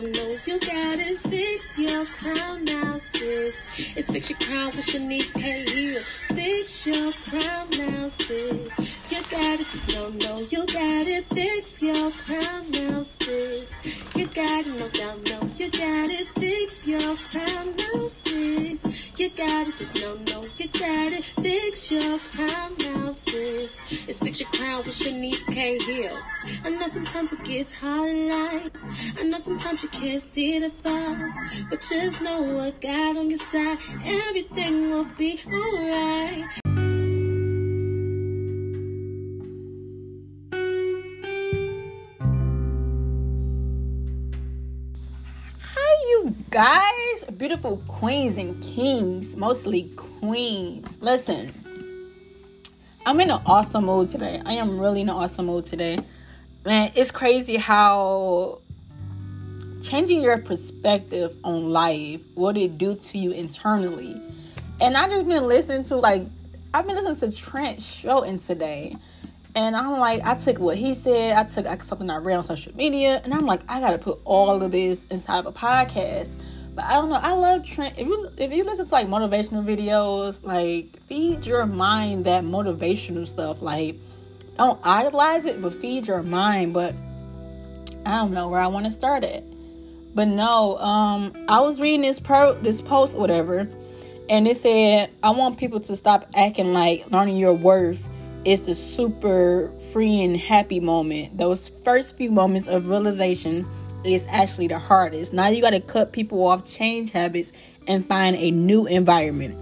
don't you gotta fix your crown now, sis. It's fix your crown with Shanice K. Hill. Fix your crown now, sis. You gotta don't know you gotta fix your crown now, sis. You gotta no doubt know you gotta fix your crown now, sis. You gotta just no no you gotta fix your crown now, sis. It's fix your crown with Shanice K. Hill. I know sometimes it gets hard know sometimes you can't see the far, but just know what God on your side. Everything will be alright. Hi, you guys, beautiful queens and kings, mostly queens. Listen, I'm in an awesome mood today. I am really in an awesome mood today. Man, it's crazy how changing your perspective on life, what it do to you internally. And I just been listening to like I've been listening to Trent Shelton today. And I'm like, I took what he said, I took like, something I read on social media, and I'm like, I gotta put all of this inside of a podcast. But I don't know, I love Trent. If you if you listen to like motivational videos, like feed your mind that motivational stuff. Like, don't idolize it, but feed your mind. But I don't know where I want to start at. But no, um, I was reading this pro this post, whatever, and it said, I want people to stop acting like learning your worth is the super free and happy moment. Those first few moments of realization is actually the hardest. Now you got to cut people off, change habits, and find a new environment.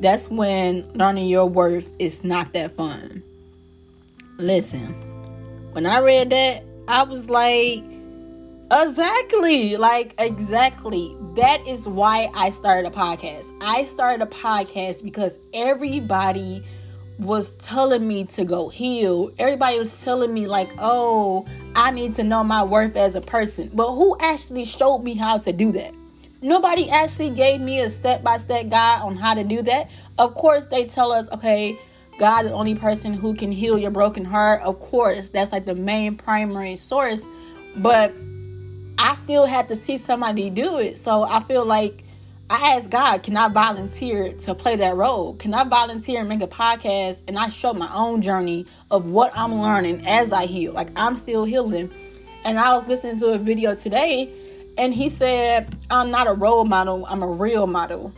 That's when learning your worth is not that fun. Listen, when I read that, I was like, exactly, like, exactly. That is why I started a podcast. I started a podcast because everybody was telling me to go heal. Everybody was telling me, like, oh, I need to know my worth as a person. But who actually showed me how to do that? Nobody actually gave me a step by step guide on how to do that. Of course, they tell us, okay, God is the only person who can heal your broken heart. Of course, that's like the main primary source. But I still had to see somebody do it. So I feel like I asked God, can I volunteer to play that role? Can I volunteer and make a podcast and I show my own journey of what I'm learning as I heal? Like I'm still healing. And I was listening to a video today and he said, I'm not a role model, I'm a real model.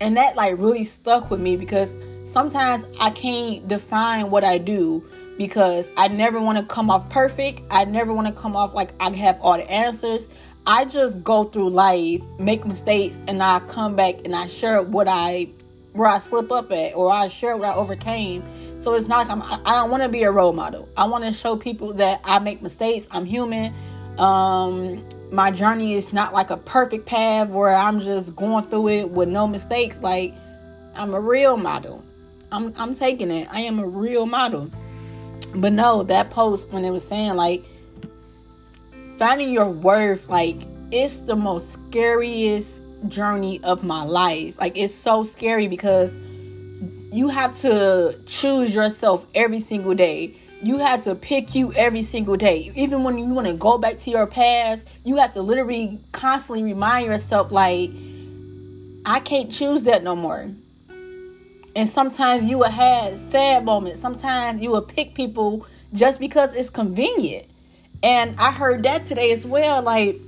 And that like really stuck with me because sometimes I can't define what I do because I never want to come off perfect. I never want to come off like I have all the answers. I just go through life, make mistakes, and I come back and I share what I where I slip up at, or I share what I overcame. So it's not like I'm, I don't want to be a role model. I want to show people that I make mistakes. I'm human. Um, my journey is not like a perfect path where I'm just going through it with no mistakes. Like I'm a real model. I'm I'm taking it. I am a real model. But no, that post when it was saying like finding your worth, like it's the most scariest journey of my life. Like it's so scary because you have to choose yourself every single day. You have to pick you every single day. Even when you want to go back to your past, you have to literally constantly remind yourself like I can't choose that no more. And sometimes you will have sad moments. Sometimes you will pick people just because it's convenient. And I heard that today as well. Like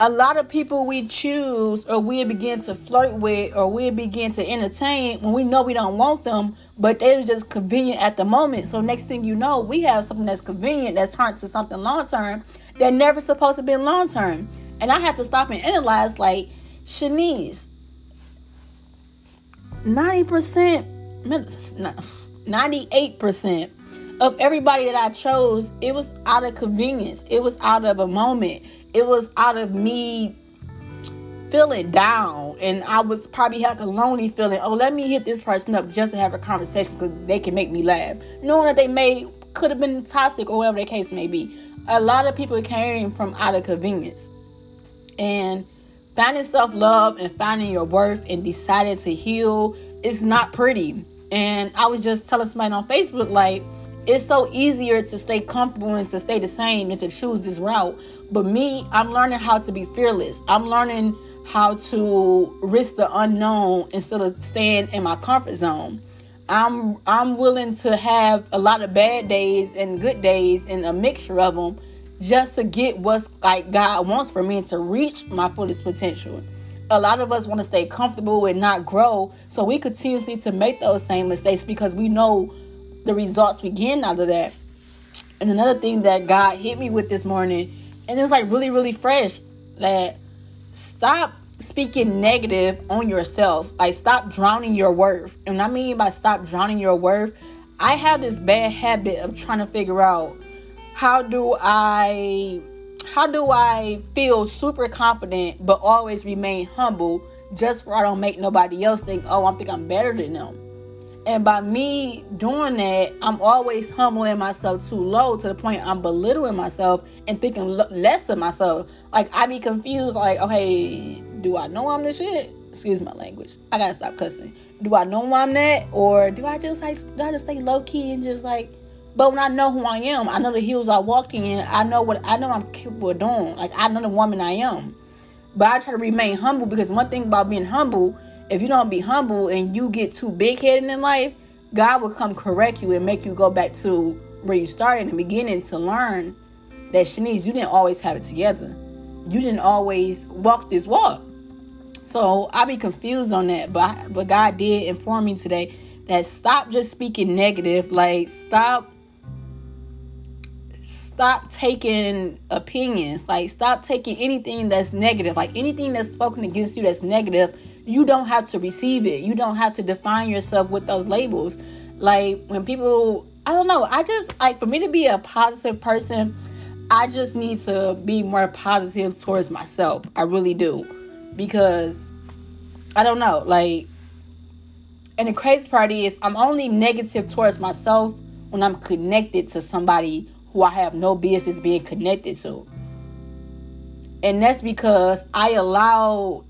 a lot of people we choose or we begin to flirt with or we begin to entertain when we know we don't want them, but they're just convenient at the moment. So next thing you know, we have something that's convenient that's turned to something long term that never supposed to be long term. And I had to stop and analyze like Shanice, 90%, 98% of everybody that I chose, it was out of convenience. It was out of a moment. It was out of me feeling down. And I was probably had a lonely feeling. Oh, let me hit this person up just to have a conversation because they can make me laugh. Knowing that they may could have been toxic or whatever the case may be. A lot of people came from out of convenience. And finding self love and finding your worth and deciding to heal is not pretty. And I was just telling somebody on Facebook, like, it's so easier to stay comfortable and to stay the same and to choose this route. But me, I'm learning how to be fearless. I'm learning how to risk the unknown instead of staying in my comfort zone. I'm I'm willing to have a lot of bad days and good days and a mixture of them just to get what's like God wants for me and to reach my fullest potential. A lot of us want to stay comfortable and not grow, so we continuously to make those same mistakes because we know the results we get out of that. And another thing that God hit me with this morning, and it was like really, really fresh, that stop speaking negative on yourself. Like stop drowning your worth. And I mean by stop drowning your worth, I have this bad habit of trying to figure out how do I how do I feel super confident but always remain humble just for I don't make nobody else think, oh, I think I'm better than them. And by me doing that, I'm always humbling myself too low to the point I'm belittling myself and thinking less of myself. Like I be confused, like, okay, do I know I'm the shit? Excuse my language. I gotta stop cussing. Do I know I'm that, or do I just like gotta stay low key and just like? But when I know who I am, I know the heels I walked in. I know what I know I'm capable of doing. Like I know the woman I am. But I try to remain humble because one thing about being humble if you don't be humble and you get too big headed in life, God will come correct you and make you go back to where you started in the beginning to learn that Shanice, you didn't always have it together. You didn't always walk this walk. So I be confused on that, but but God did inform me today that stop just speaking negative. Like stop stop taking opinions. Like stop taking anything that's negative. Like anything that's spoken against you that's negative you don't have to receive it. You don't have to define yourself with those labels. Like when people, I don't know, I just like for me to be a positive person, I just need to be more positive towards myself. I really do. Because I don't know, like and the crazy part is I'm only negative towards myself when I'm connected to somebody who I have no business being connected to. And that's because I allow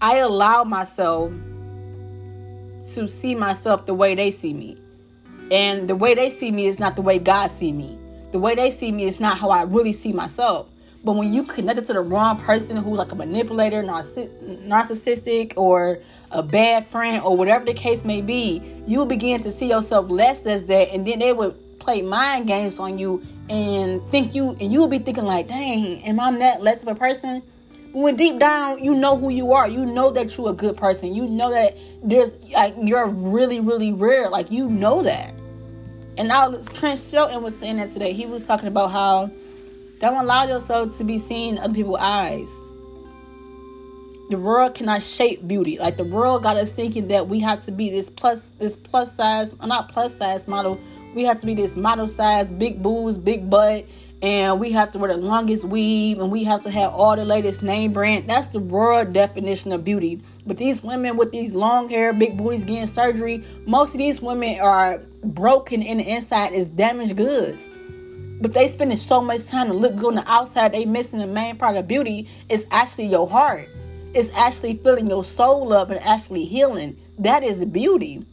I allow myself to see myself the way they see me. And the way they see me is not the way God see me. The way they see me is not how I really see myself. But when you connect it to the wrong person who's like a manipulator, narcissistic, or a bad friend, or whatever the case may be, you begin to see yourself less as that, and then they would play mind games on you and think you, and you will be thinking like, "Dang, am I that less of a person?" But when deep down you know who you are, you know that you're a good person. You know that there's like you're really, really rare. Like you know that. And now Trent Shelton was saying that today. He was talking about how don't allow yourself to be seen in other people's eyes. The world cannot shape beauty. Like the world got us thinking that we have to be this plus this plus size, not plus size model. We have to be this model size, big boobs, big butt, and we have to wear the longest weave and we have to have all the latest name brand. That's the world definition of beauty. But these women with these long hair, big booties getting surgery, most of these women are broken in the inside is damaged goods. But they spending so much time to look good on the outside, they missing the main part of beauty is actually your heart. It's actually filling your soul up and actually healing. That is beauty.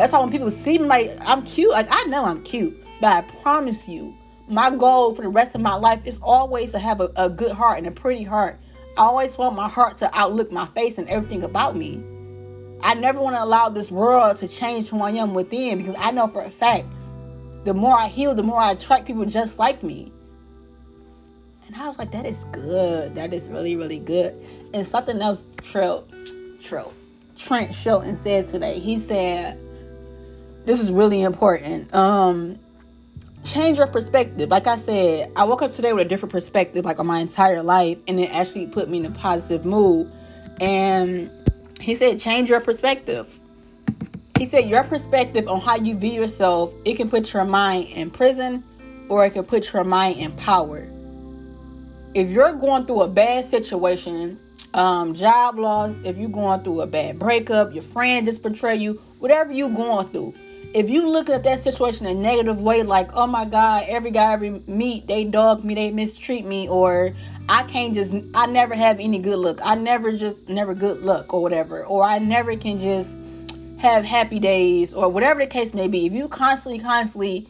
That's how when people see me like I'm cute, like I know I'm cute, but I promise you, my goal for the rest of my life is always to have a, a good heart and a pretty heart. I always want my heart to outlook my face and everything about me. I never want to allow this world to change who I am within because I know for a fact the more I heal, the more I attract people just like me. And I was like, that is good. That is really, really good. And something else Trill, Trill, Trent Shelton said today. He said, this is really important. Um, change your perspective. Like I said, I woke up today with a different perspective, like on my entire life, and it actually put me in a positive mood. And he said, change your perspective. He said, your perspective on how you view yourself, it can put your mind in prison or it can put your mind in power. If you're going through a bad situation, um, job loss, if you're going through a bad breakup, your friend just betray you, whatever you're going through, if you look at that situation in a negative way, like, oh my God, every guy I ever meet, they dog me, they mistreat me, or I can't just, I never have any good luck. I never just, never good luck or whatever. Or I never can just have happy days or whatever the case may be, if you constantly, constantly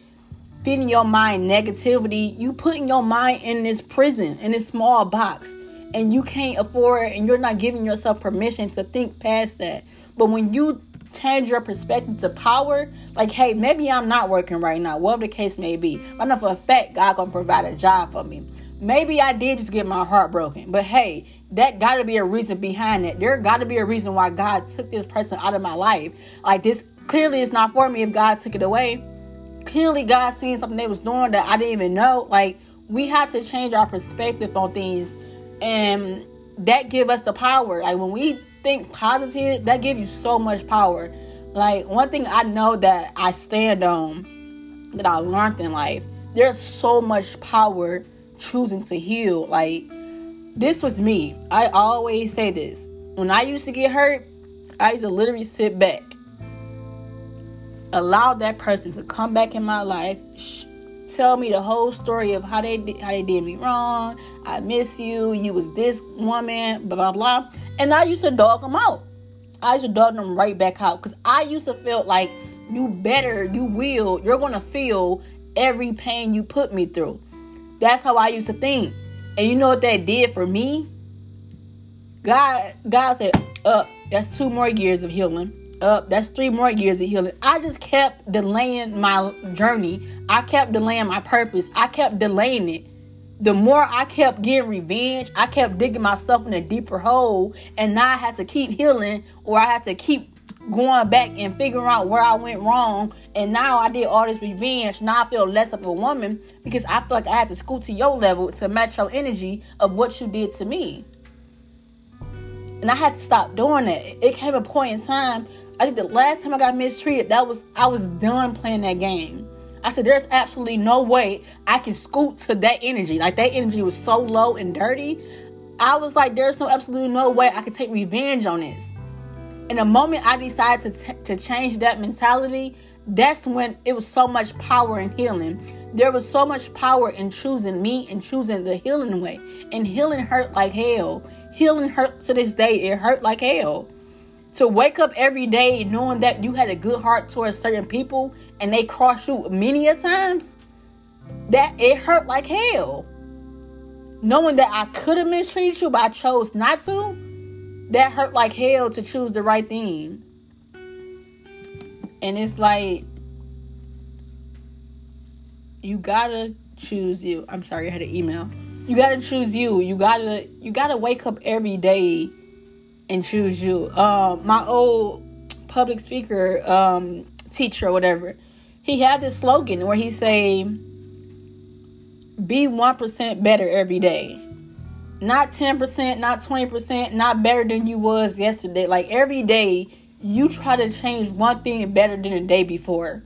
feeding your mind negativity, you putting your mind in this prison, in this small box, and you can't afford it, and you're not giving yourself permission to think past that. But when you change your perspective to power, like, hey, maybe I'm not working right now, whatever the case may be. But know for a fact God gonna provide a job for me. Maybe I did just get my heart broken, but hey, that got to be a reason behind it. There got to be a reason why God took this person out of my life. Like this clearly is not for me if God took it away. Clearly, God seen something they was doing that I didn't even know. Like we had to change our perspective on things, and that give us the power. Like when we think positive, that give you so much power. Like one thing I know that I stand on, that I learned in life, there's so much power choosing to heal. Like, this was me. I always say this. When I used to get hurt, I used to literally sit back, allow that person to come back in my life, sh- tell me the whole story of how they how they did me wrong. I miss you. You was this woman. Blah blah blah. And I used to dog them out. I used to dog them right back out because I used to feel like you better, you will, you're gonna feel every pain you put me through. That's how I used to think. And you know what that did for me? God, God said, up, that's two more years of healing. Up, that's three more years of healing. I just kept delaying my journey. I kept delaying my purpose. I kept delaying it. The more I kept getting revenge, I kept digging myself in a deeper hole. And now I had to keep healing or I had to keep going back and figuring out where I went wrong. And now I did all this revenge. Now I feel less of a woman because I feel like I had to scoot to your level to match your energy of what you did to me. And I had to stop doing that. It came a point in time. I think the last time I got mistreated, that was I was done playing that game. I said, there's absolutely no way I can scoot to that energy. Like that energy was so low and dirty. I was like, there's no absolutely no way I could take revenge on this. And the moment I decided to, t- to change that mentality, that's when it was so much power in healing. There was so much power in choosing me and choosing the healing way. And healing hurt like hell. Healing hurt to this day. It hurt like hell. To wake up every day knowing that you had a good heart towards certain people and they crossed you many a times, that it hurt like hell. Knowing that I could have mistreated you, but I chose not to that hurt like hell to choose the right thing. And it's like you gotta choose you. I'm sorry, I had an email. You gotta choose you. You gotta you gotta wake up every day and choose you. Um, my old public speaker, um, teacher or whatever, he had this slogan where he say, "Be one percent better every day." not 10%, not 20%, not better than you was yesterday. Like every day, you try to change one thing better than the day before.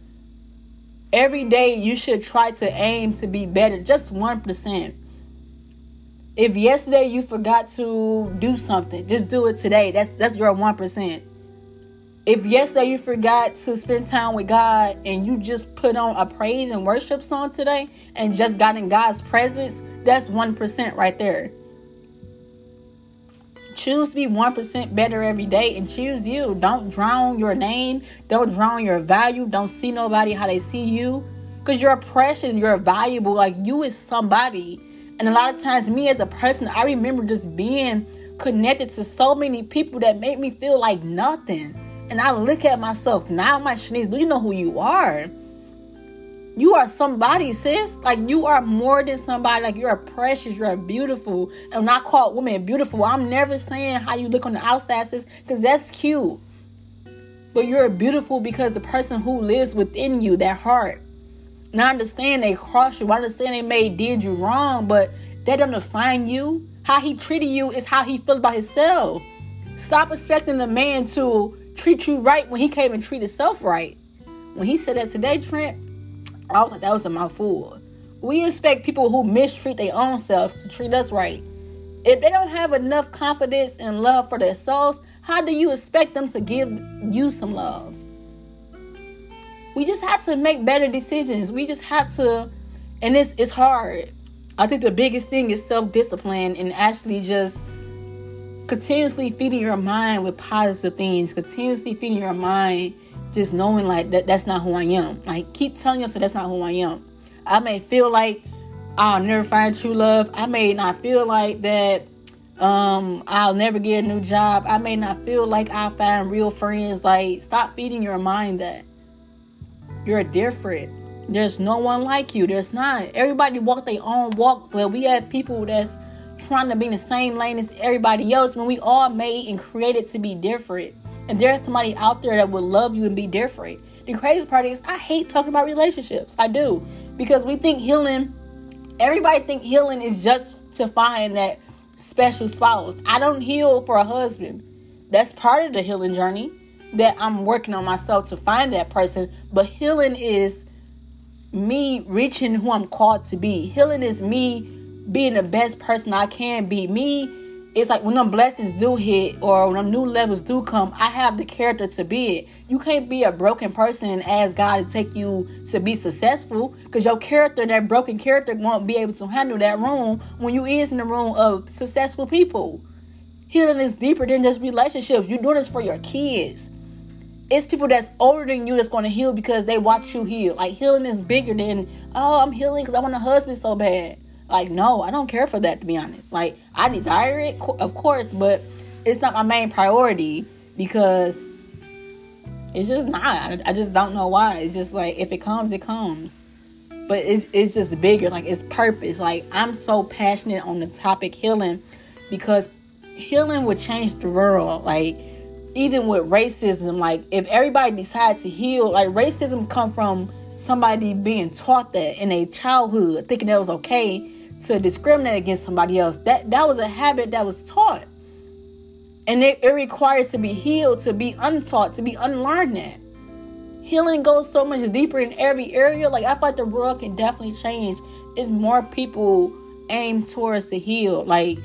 Every day, you should try to aim to be better, just 1%. If yesterday you forgot to do something, just do it today. That's that's your 1%. If yesterday you forgot to spend time with God and you just put on a praise and worship song today and just got in God's presence, that's 1% right there. Choose to be 1% better every day and choose you. Don't drown your name. Don't drown your value. Don't see nobody how they see you. Because you're precious. You're valuable. Like you is somebody. And a lot of times, me as a person, I remember just being connected to so many people that made me feel like nothing. And I look at myself now, my Shanice, do you know who you are? You are somebody, sis. Like you are more than somebody. Like you're precious. You're beautiful. And I call women beautiful. I'm never saying how you look on the outside, sis, because that's cute. But you're beautiful because the person who lives within you, that heart. And I understand they crossed you. I understand they may did you wrong, but that don't define you. How he treated you is how he feel about himself. Stop expecting the man to treat you right when he can't even treat himself right. When he said that today, Trent, I was like, that was a mouthful. We expect people who mistreat their own selves to treat us right. If they don't have enough confidence and love for themselves, how do you expect them to give you some love? We just have to make better decisions. We just have to, and it's it's hard. I think the biggest thing is self discipline and actually just continuously feeding your mind with positive things, continuously feeding your mind just knowing like that that's not who I am. Like keep telling yourself that's not who I am. I may feel like I'll never find true love. I may not feel like that um I'll never get a new job. I may not feel like I'll find real friends. Like stop feeding your mind that. You're different. There's no one like you. There's not. Everybody walk their own walk, but we have people that's trying to be in the same lane as everybody else when we all made and created to be different. And there's somebody out there that would love you and be different. The crazy part is I hate talking about relationships. I do. Because we think healing, everybody think healing is just to find that special spouse. I don't heal for a husband. That's part of the healing journey that I'm working on myself to find that person. But healing is me reaching who I'm called to be. Healing is me being the best person I can be. Me, it's like when them blessings do hit or when them new levels do come, I have the character to be it. You can't be a broken person and ask God to take you to be successful because your character, that broken character, won't be able to handle that room when you is in the room of successful people. Healing is deeper than just relationships. You're doing this for your kids it's people that's older than you that's going to heal because they watch you heal. Like healing is bigger than oh I'm healing because I want a husband so bad. Like no, I don't care for that to be honest. Like I desire it, of course, but it's not my main priority because it's just not. I just don't know why. It's just like if it comes, it comes. But it's it's just bigger. Like it's purpose. Like I'm so passionate on the topic healing because healing would change the world. Like even with racism, like if everybody decided to heal, like racism come from somebody being taught that in a childhood, thinking that was okay to discriminate against somebody else. That that was a habit that was taught. And it, it requires to be healed, to be untaught, to be unlearned that. Healing goes so much deeper in every area. Like I feel like the world can definitely change if more people aim towards to heal. Like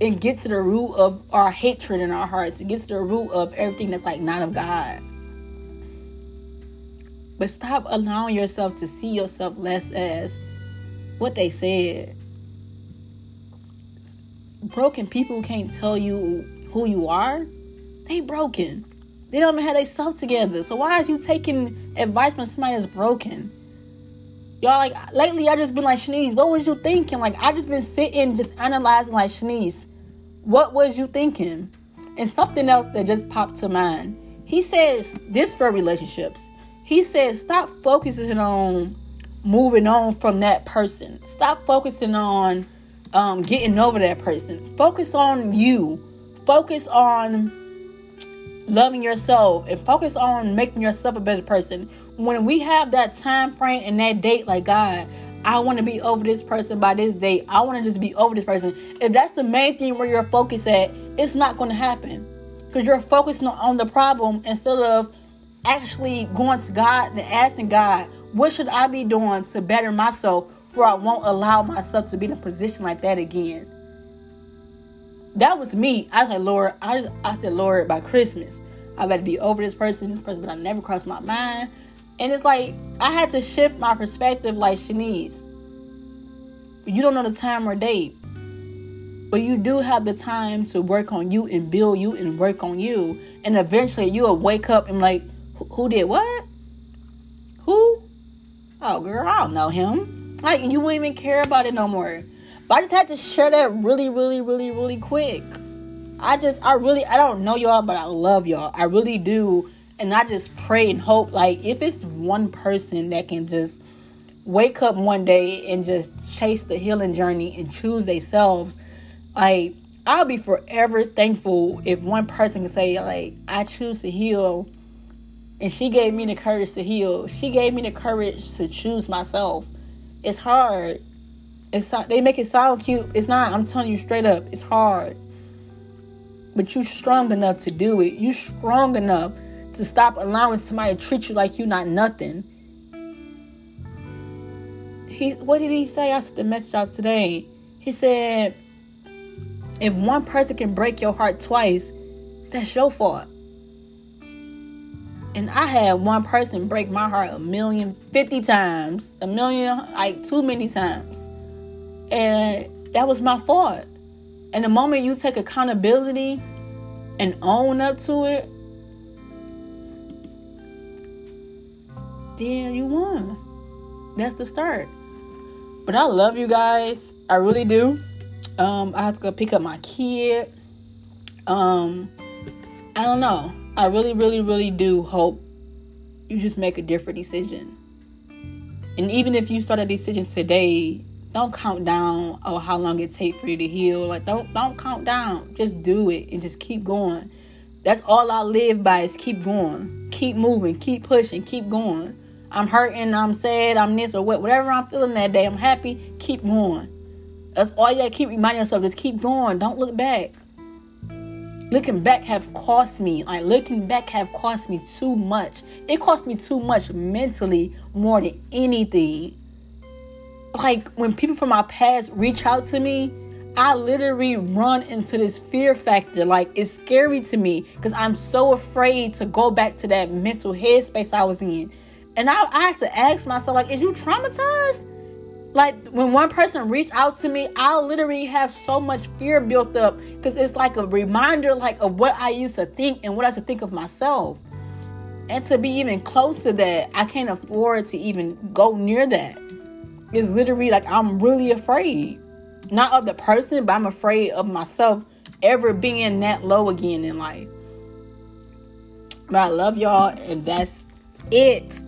and get to the root of our hatred in our hearts, get to the root of everything that's like not of God. But stop allowing yourself to see yourself less as what they said. Broken people can't tell you who you are. They broken. They don't even have their self together. So why are you taking advice from somebody that's broken? Y'all like lately I just been like Shanice, what was you thinking? Like I just been sitting just analyzing like Shanice, what was you thinking? And something else that just popped to mind. He says this for relationships. He says stop focusing on moving on from that person. Stop focusing on um, getting over that person. Focus on you. Focus on loving yourself and focus on making yourself a better person. When we have that time frame and that date, like God, I want to be over this person by this date. I want to just be over this person. If that's the main thing where you're focused at, it's not going to happen because you're focusing on the problem instead of actually going to God and asking God, what should I be doing to better myself for I won't allow myself to be in a position like that again. That was me. I said, Lord, I I said, Lord, by Christmas, I better be over this person, this person, but I never crossed my mind. And it's like I had to shift my perspective, like Shanice. You don't know the time or date, but you do have the time to work on you and build you and work on you. And eventually, you'll wake up and like, who did what? Who? Oh, girl, I don't know him. Like you won't even care about it no more. But I just had to share that really, really, really, really quick. I just, I really, I don't know y'all, but I love y'all. I really do. And I just pray and hope, like, if it's one person that can just wake up one day and just chase the healing journey and choose themselves, like, I'll be forever thankful if one person can say, like, I choose to heal. And she gave me the courage to heal. She gave me the courage to choose myself. It's hard. They make it sound cute. It's not. I'm telling you straight up. It's hard. But you strong enough to do it. You strong enough to stop allowing somebody to treat you like you not nothing. He what did he say? I sent the message out today. He said, if one person can break your heart twice, that's your fault. And I had one person break my heart a million, fifty times, a million, like too many times. And that was my fault. And the moment you take accountability and own up to it, then you won. That's the start. But I love you guys. I really do. Um, I have to go pick up my kid. Um, I don't know. I really, really, really do hope you just make a different decision. And even if you start a decision today, don't count down or how long it take for you to heal. Like don't don't count down. Just do it and just keep going. That's all I live by is keep going. Keep moving, keep pushing, keep going. I'm hurting, I'm sad, I'm this or what, whatever I'm feeling that day, I'm happy, keep going. That's all you gotta keep reminding yourself, just keep going. Don't look back. Looking back have cost me. Like looking back have cost me too much. It cost me too much mentally more than anything. Like when people from my past reach out to me, I literally run into this fear factor. Like it's scary to me because I'm so afraid to go back to that mental headspace I was in. And I, I had to ask myself, like, is you traumatized? Like when one person reached out to me, I literally have so much fear built up because it's like a reminder, like of what I used to think and what I used to think of myself. And to be even close to that, I can't afford to even go near that. It's literally like I'm really afraid, not of the person, but I'm afraid of myself ever being that low again in life. But I love y'all, and that's it.